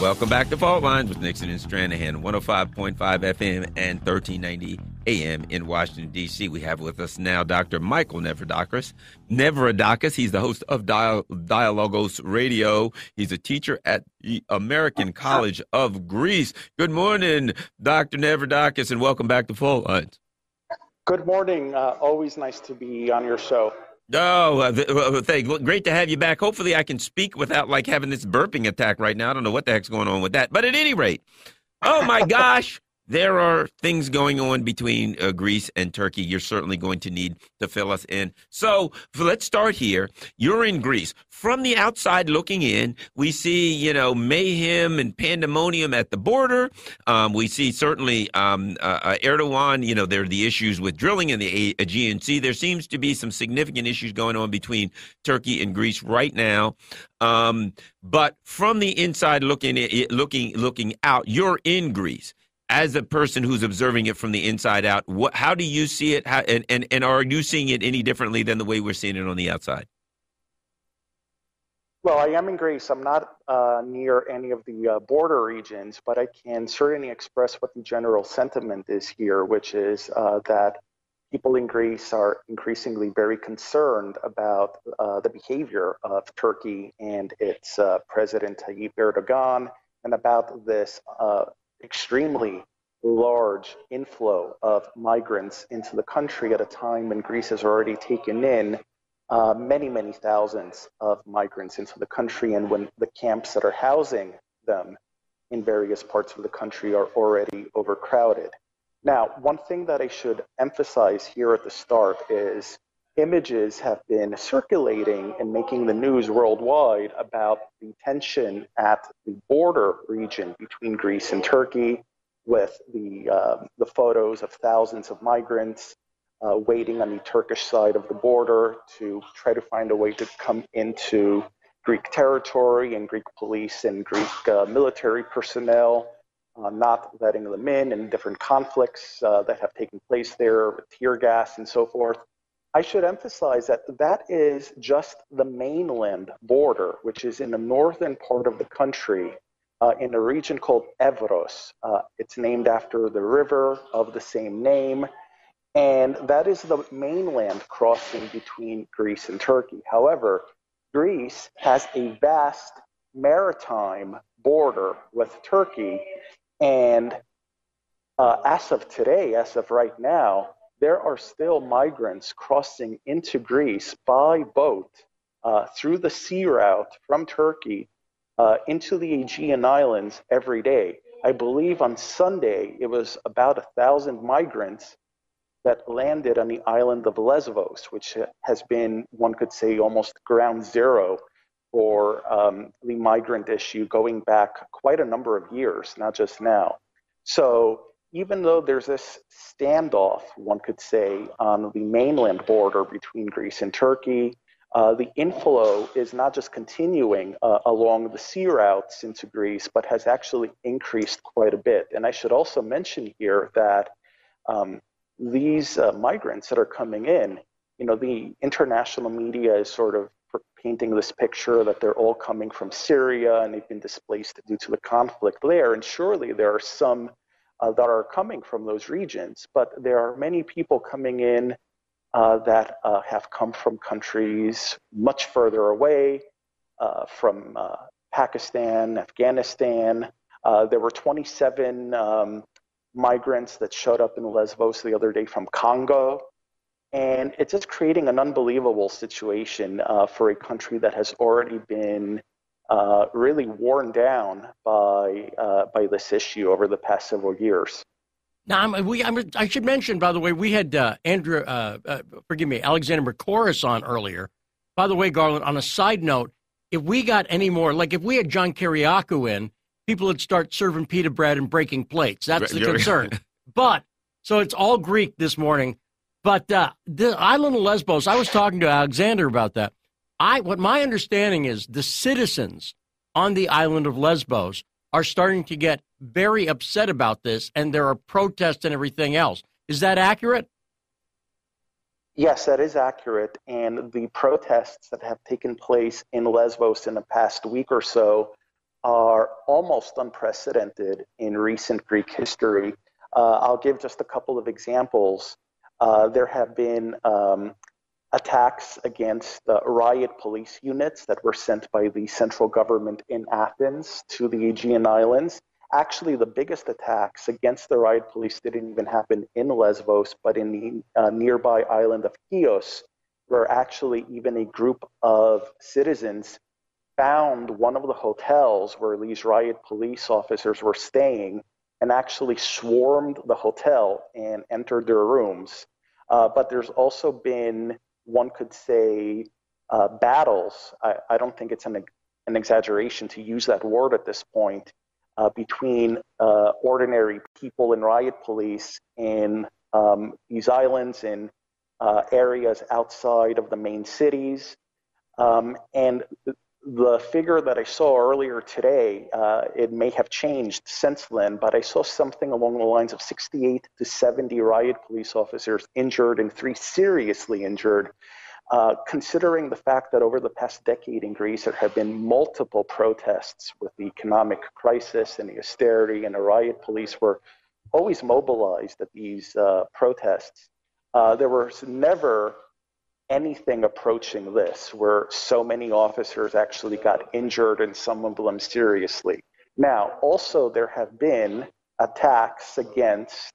Welcome back to Fault Lines with Nixon and Stranahan, 105.5 FM and 1390 AM in Washington, D.C. We have with us now Dr. Michael Nevradakis. Nevradakis, he's the host of Dial- Dialogos Radio. He's a teacher at the American College of Greece. Good morning, Dr. Nevradakis, and welcome back to Fault Lines. Good morning. Uh, always nice to be on your show. Oh, uh, thank, great to have you back. Hopefully, I can speak without like having this burping attack right now. I don't know what the heck's going on with that, but at any rate, oh my gosh, there are things going on between uh, Greece and Turkey. You're certainly going to need to fill us in. So let's start here. You're in Greece. From the outside looking in, we see, you know, mayhem and pandemonium at the border. Um, we see certainly um, uh, uh Erdogan, you know, there are the issues with drilling in the Aegean Sea. There seems to be some significant issues going on between Turkey and Greece right now. Um, but from the inside looking, looking, looking out, you're in Greece as a person who's observing it from the inside out, what, how do you see it? How, and, and, and are you seeing it any differently than the way we're seeing it on the outside? Well, I am in Greece. I'm not uh, near any of the uh, border regions, but I can certainly express what the general sentiment is here, which is uh, that people in Greece are increasingly very concerned about uh, the behavior of Turkey and its uh, President Tayyip Erdogan and about this uh, extremely large inflow of migrants into the country at a time when Greece has already taken in uh, many, many thousands of migrants into the country, and when the camps that are housing them in various parts of the country are already overcrowded. Now, one thing that I should emphasize here at the start is images have been circulating and making the news worldwide about the tension at the border region between Greece and Turkey, with the, uh, the photos of thousands of migrants uh, waiting on the Turkish side of the border to try to find a way to come into Greek territory, and Greek police and Greek uh, military personnel. Uh, not letting them in, and different conflicts uh, that have taken place there with tear gas and so forth. I should emphasize that that is just the mainland border, which is in the northern part of the country, uh, in a region called Evros. Uh, it's named after the river of the same name, and that is the mainland crossing between Greece and Turkey. However, Greece has a vast maritime border with Turkey, and uh, as of today, as of right now, there are still migrants crossing into Greece by boat uh, through the sea route from Turkey uh, into the Aegean Islands every day. I believe on Sunday it was about a thousand migrants that landed on the island of Lesbos, which has been, one could say, almost ground zero for um, the migrant issue going back quite a number of years, not just now. So even though there's this standoff, one could say, on the mainland border between Greece and Turkey, uh, the inflow is not just continuing uh, along the sea routes into Greece, but has actually increased quite a bit. And I should also mention here that um, these uh, migrants that are coming in, you know, the international media is sort of painting this picture that they're all coming from Syria and they've been displaced due to the conflict there. And surely there are some uh, that are coming from those regions, but there are many people coming in uh, that uh, have come from countries much further away, uh, from uh, Pakistan, Afghanistan. Uh, there were 27 um, migrants that showed up in Lesbos the other day from Congo. And it's just creating an unbelievable situation for a country that has already been uh, really worn down by uh, by this issue over the past several years. Now, I'm, we, I'm, i should mention, by the way, we had uh, Andrew, uh, uh, forgive me, Alexander Mercouris on earlier. By the way, Garland, on a side note, if we got any more, like if we had John Kiriakou in, people would start serving pita bread and breaking plates. That's the concern. but so it's all Greek this morning. But uh, the island of Lesbos, I was talking to Alexander about that. I what my understanding is the citizens on the island of Lesbos are starting to get very upset about this and there are protests and everything else. Is that accurate? Yes, that is accurate. And the protests that have taken place in Lesbos in the past week or so are almost unprecedented in recent Greek history. Uh, I'll give just a couple of examples. Uh, there have been um, attacks against the riot police units that were sent by the central government in Athens to the Aegean Islands. Actually, the biggest attacks against the riot police didn't even happen in Lesbos, but in the uh, nearby island of Chios, where actually even a group of citizens found one of the hotels where these riot police officers were staying and actually swarmed the hotel and entered their rooms. Uh, but there's also been, one could say, uh, battles. I, I, don't think it's an, an, exaggeration to use that word at this point uh, between uh, ordinary people and riot police in um, these islands in uh, areas outside of the main cities. Um, and the figure that I saw earlier today, uh, it may have changed since then, but I saw something along the lines of 68 to 70 riot police officers injured and three seriously injured. Uh, considering the fact that over the past decade in Greece there have been multiple protests with the economic crisis and the austerity, and the riot police were always mobilized at these uh, protests, uh, there was never anything approaching this where so many officers actually got injured and some of them seriously. Now, also, there have been attacks against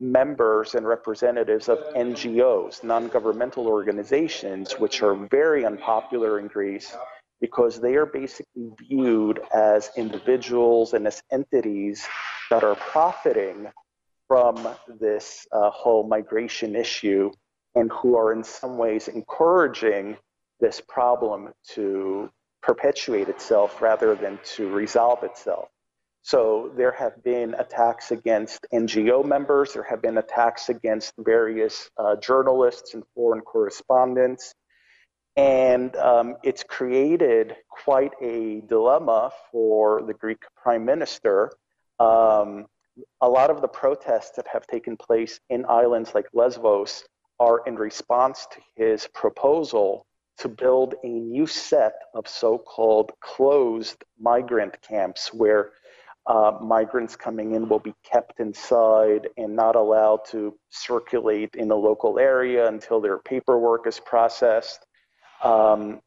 members and representatives of NGOs, non governmental organizations, which are very unpopular in Greece because they are basically viewed as individuals and as entities that are profiting from this uh, whole migration issue and who are in some ways encouraging this problem to perpetuate itself rather than to resolve itself. So there have been attacks against NGO members, there have been attacks against various uh, journalists and foreign correspondents. And um, it's created quite a dilemma for the Greek prime minister. Um, a lot of the protests that have taken place in islands like Lesbos are in response to his proposal to build a new set of so called closed migrant camps where uh, migrants coming in will be kept inside and not allowed to circulate in the local area until their paperwork is processed. Um,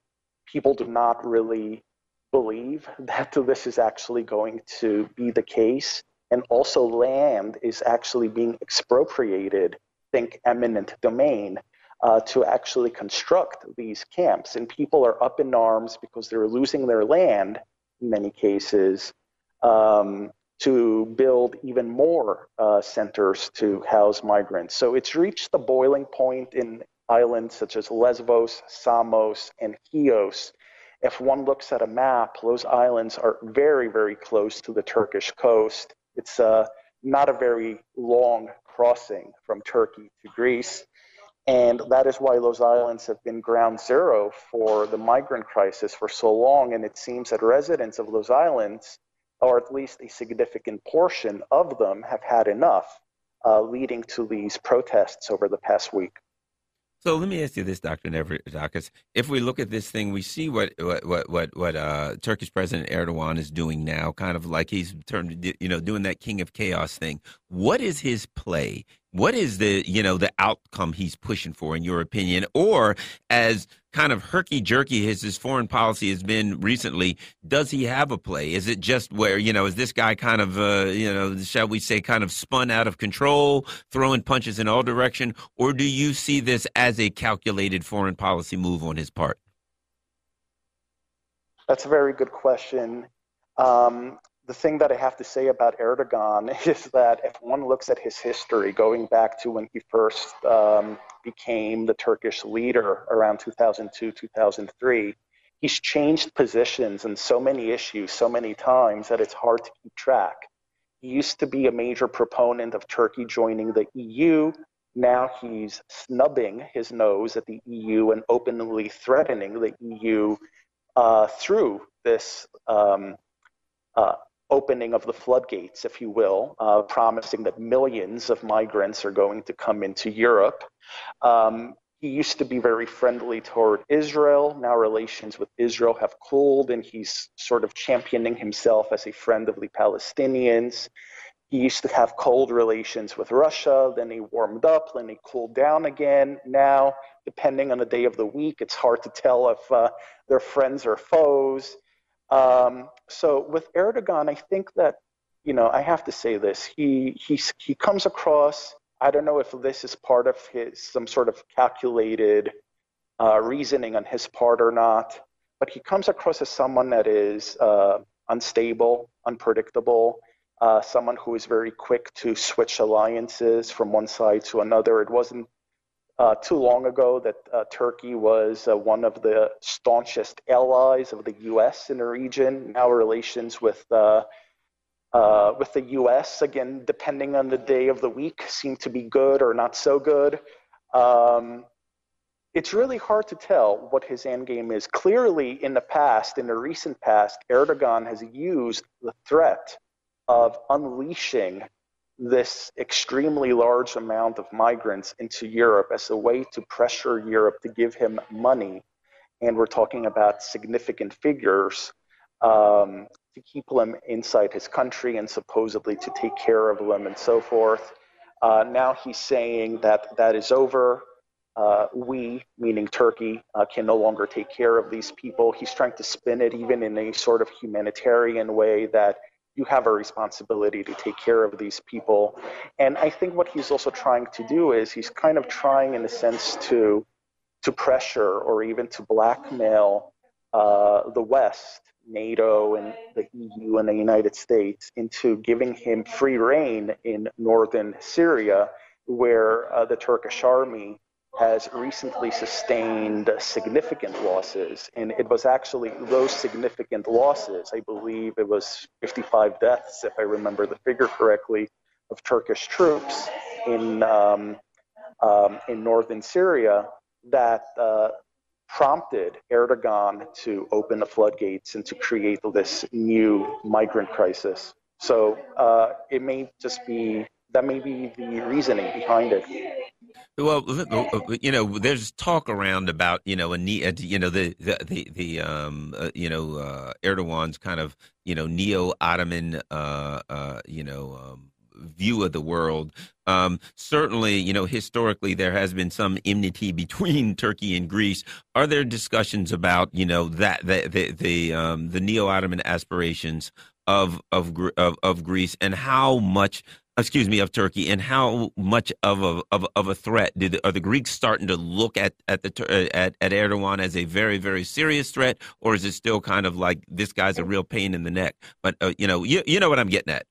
people do not really believe that this is actually going to be the case. And also, land is actually being expropriated think eminent domain uh, to actually construct these camps. And people are up in arms because they're losing their land in many cases um, to build even more uh, centers to house migrants. So it's reached the boiling point in islands such as Lesbos, Samos, and Chios. If one looks at a map, those islands are very, very close to the Turkish coast. It's uh, not a very long crossing from Turkey to Greece. And that is why those islands have been ground zero for the migrant crisis for so long. And it seems that residents of those islands, or at least a significant portion of them, have had enough, uh, leading to these protests over the past week. So let me ask you this, Dr. Nevradakis. If we look at this thing, we see what what what what uh, Turkish President Erdogan is doing now, kind of like he's turned, you know, doing that king of chaos thing. What is his play? What is the you know the outcome he's pushing for, in your opinion, or as kind of herky jerky as his foreign policy has been recently, does he have a play? Is it just where, you know, is this guy kind of, uh, you know, shall we say, kind of spun out of control, throwing punches in all direction? Or do you see this as a calculated foreign policy move on his part? That's a very good question. Um, the thing that I have to say about Erdogan is that if one looks at his history, going back to when he first um, became the Turkish leader around 2002, 2003, he's changed positions in so many issues so many times that it's hard to keep track. He used to be a major proponent of Turkey joining the EU. Now he's snubbing his nose at the EU and openly threatening the EU uh, through this um, uh, opening of the floodgates, if you will, uh, promising that millions of migrants are going to come into Europe. Um, he used to be very friendly toward Israel. Now relations with Israel have cooled, and he's sort of championing himself as a friend of the Palestinians. He used to have cold relations with Russia, then he warmed up, then he cooled down again. Now, depending on the day of the week, it's hard to tell if uh, they're friends or foes. Um, so with Erdogan, I think that, you know, I have to say this. He, he, he comes across I don't know if this is part of his some sort of calculated uh, reasoning on his part or not, but he comes across as someone that is uh, unstable, unpredictable, uh, someone who is very quick to switch alliances from one side to another. It wasn't uh, too long ago that uh, Turkey was uh, one of the staunchest allies of the U.S. in the region. Now relations with uh, with the US, again, depending on the day of the week, seem to be good or not so good. Um, it's really hard to tell what his end game is. Clearly, in the past, in the recent past, Erdogan has used the threat of unleashing this extremely large amount of migrants into Europe as a way to pressure Europe to give him money. And we're talking about significant figures um, to keep them inside his country and supposedly to take care of them and so forth. Uh, now he's saying that that is over. Uh, we, meaning Turkey, uh, can no longer take care of these people. He's trying to spin it even in a sort of humanitarian way that you have a responsibility to take care of these people. And I think what he's also trying to do is he's kind of trying, in a sense, to to pressure or even to blackmail uh, the West NATO and the EU and the United States into giving him free reign in northern Syria, where uh, the Turkish army has recently sustained significant losses. And it was actually those significant losses, I believe it was 55 deaths, if I remember the figure correctly, of Turkish troops in, um, um, in northern Syria that uh, prompted Erdogan to open the floodgates and to create this new migrant crisis. So uh, it may just be that may be the reasoning behind it. Well, you know, there's talk around about you know a you know the the the, the um uh, you know uh, Erdogan's kind of you know neo Ottoman uh, uh, you know um, view of the world. Um, certainly, you know, historically there has been some enmity between Turkey and Greece. Are there discussions about, you know, that the the the, um, the neo-Ottoman aspirations of of of, of Greece and how much? Excuse me, of Turkey, and how much of a of, of a threat did are the Greeks starting to look at at the uh, at, at Erdogan as a very very serious threat, or is it still kind of like this guy's a real pain in the neck? But uh, you know, you you know what I'm getting at.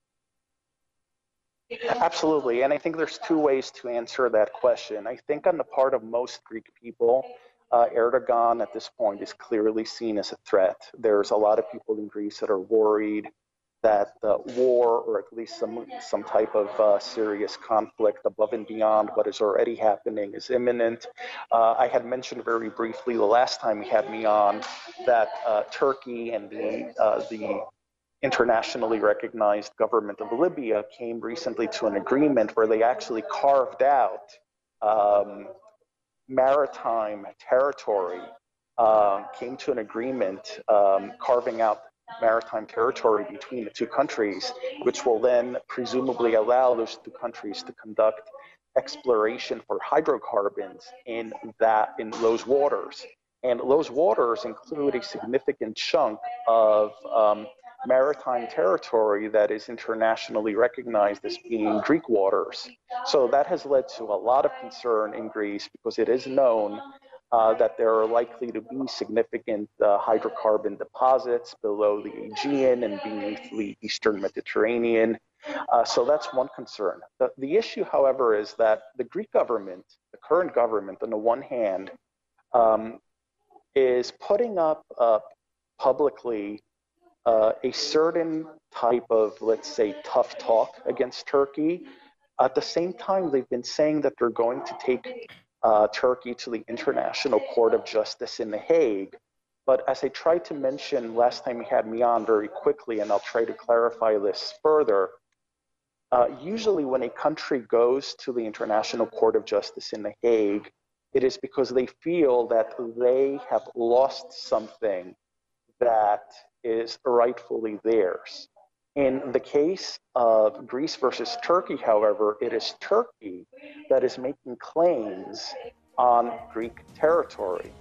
Absolutely. And I think there's two ways to answer that question. I think on the part of most Greek people, uh, Erdogan at this point is clearly seen as a threat. There's a lot of people in Greece that are worried that uh, war or at least some some type of uh, serious conflict above and beyond what is already happening is imminent. Uh, I had mentioned very briefly the last time he had me on that uh, Turkey and the uh, the internationally recognized government of Libya came recently to an agreement where they actually carved out um, maritime territory, uh, came to an agreement um, carving out maritime territory between the two countries, which will then presumably allow those two countries to conduct exploration for hydrocarbons in that in those waters. And those waters include a significant chunk of um, maritime territory that is internationally recognized as being Greek waters. So that has led to a lot of concern in Greece because it is known uh, that there are likely to be significant uh, hydrocarbon deposits below the Aegean and beneath the eastern Mediterranean. Uh, so that's one concern. The, the, issue, however, is that the Greek government, the current government, on the one hand, um, is putting up uh, publicly uh, a certain type of, let's say, tough talk against Turkey. At the same time, they've been saying that they're going to take uh, Turkey to the International Court of Justice in The Hague. But as I tried to mention last time he had me on very quickly, and I'll try to clarify this further, uh, usually when a country goes to the International Court of Justice in The Hague, it is because they feel that they have lost something that is rightfully theirs. In the case of Greece versus Turkey, however, it is Turkey that is making claims on Greek territory.